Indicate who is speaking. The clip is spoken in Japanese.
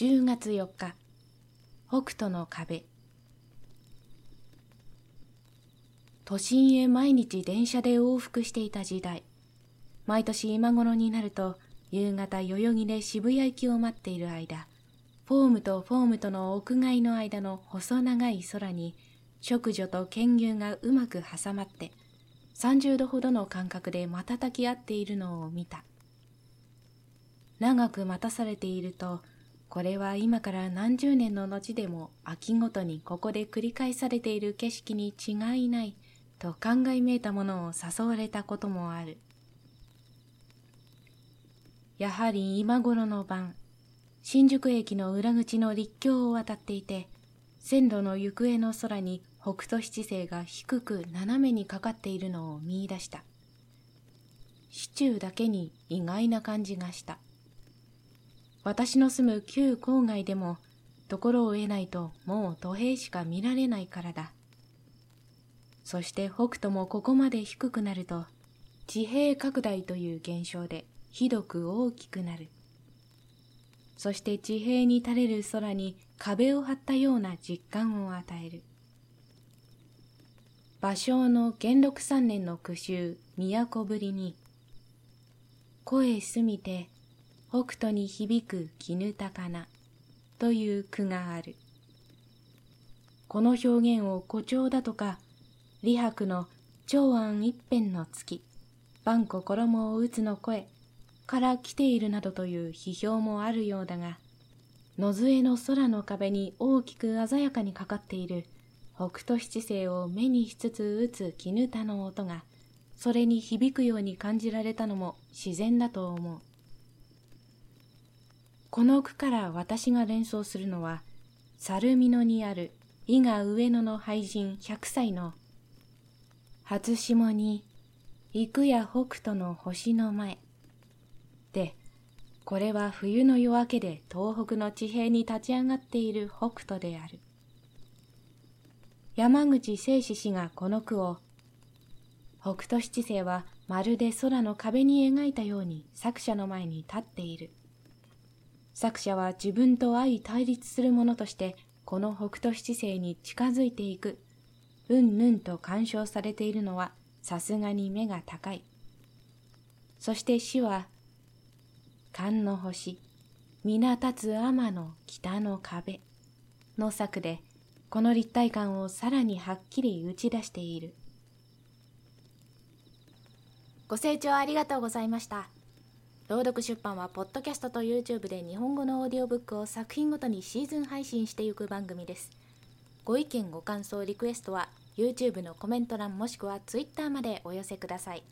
Speaker 1: 10月4日北斗の壁。都心へ毎日電車で往復していた時代。毎年今頃になると夕方代々木で渋谷行きを待っている間フォームとフォームとの屋外の間の細長い空に食女と剣牛がうまく挟まって30度ほどの間隔で瞬き合っているのを見た。長く待たされているとこれは今から何十年の後でも秋ごとにここで繰り返されている景色に違いないと考えめいたものを誘われたこともある。やはり今頃の晩新宿駅の裏口の立橋を渡っていて線路の行方の空に北斗七星が低く斜めにかかっているのを見出した。市中だけに意外な感じがした。私の住む旧郊外でもところを得ないともう土平しか見られないからだそして北斗もここまで低くなると地平拡大という現象でひどく大きくなる。そして地平に垂れる空に壁を張ったような実感を与える。芭蕉の元禄三年の句集都ぶりに、声すみて北斗に響く絹高なという句がある。この表現を誇張だとか、李白の長安一辺の月、万古衣を打つの声、から来ているなどという批評もあるようだが、野添の空の壁に大きく鮮やかにかかっている北斗七星を目にしつつ打つ絹田の音が、それに響くように感じられたのも自然だと思う。この句から私が連想するのは、猿美濃にある伊賀上野の俳人百歳の初霜に行くや北斗の星の前で、これは冬の夜明けで東北の地平に立ち上がっている北斗である。山口清史氏がこの句を、北斗七星はまるで空の壁に描いたように作者の前に立っている。作者は自分と相対立するものとしてこの北斗七星に近づいていく、うんぬんと干渉されているのはさすがに目が高い。そして死は寒の星、皆立つ天の北の壁の作で、この立体感をさらにはっきり打ち出している。ご清聴ありがとうございました。朗読出版は、ポッドキャストと YouTube で日本語のオーディオブックを作品ごとにシーズン配信していく番組です。ご意見、ご感想、リクエストは、YouTube のコメント欄もしくは Twitter までお寄せください。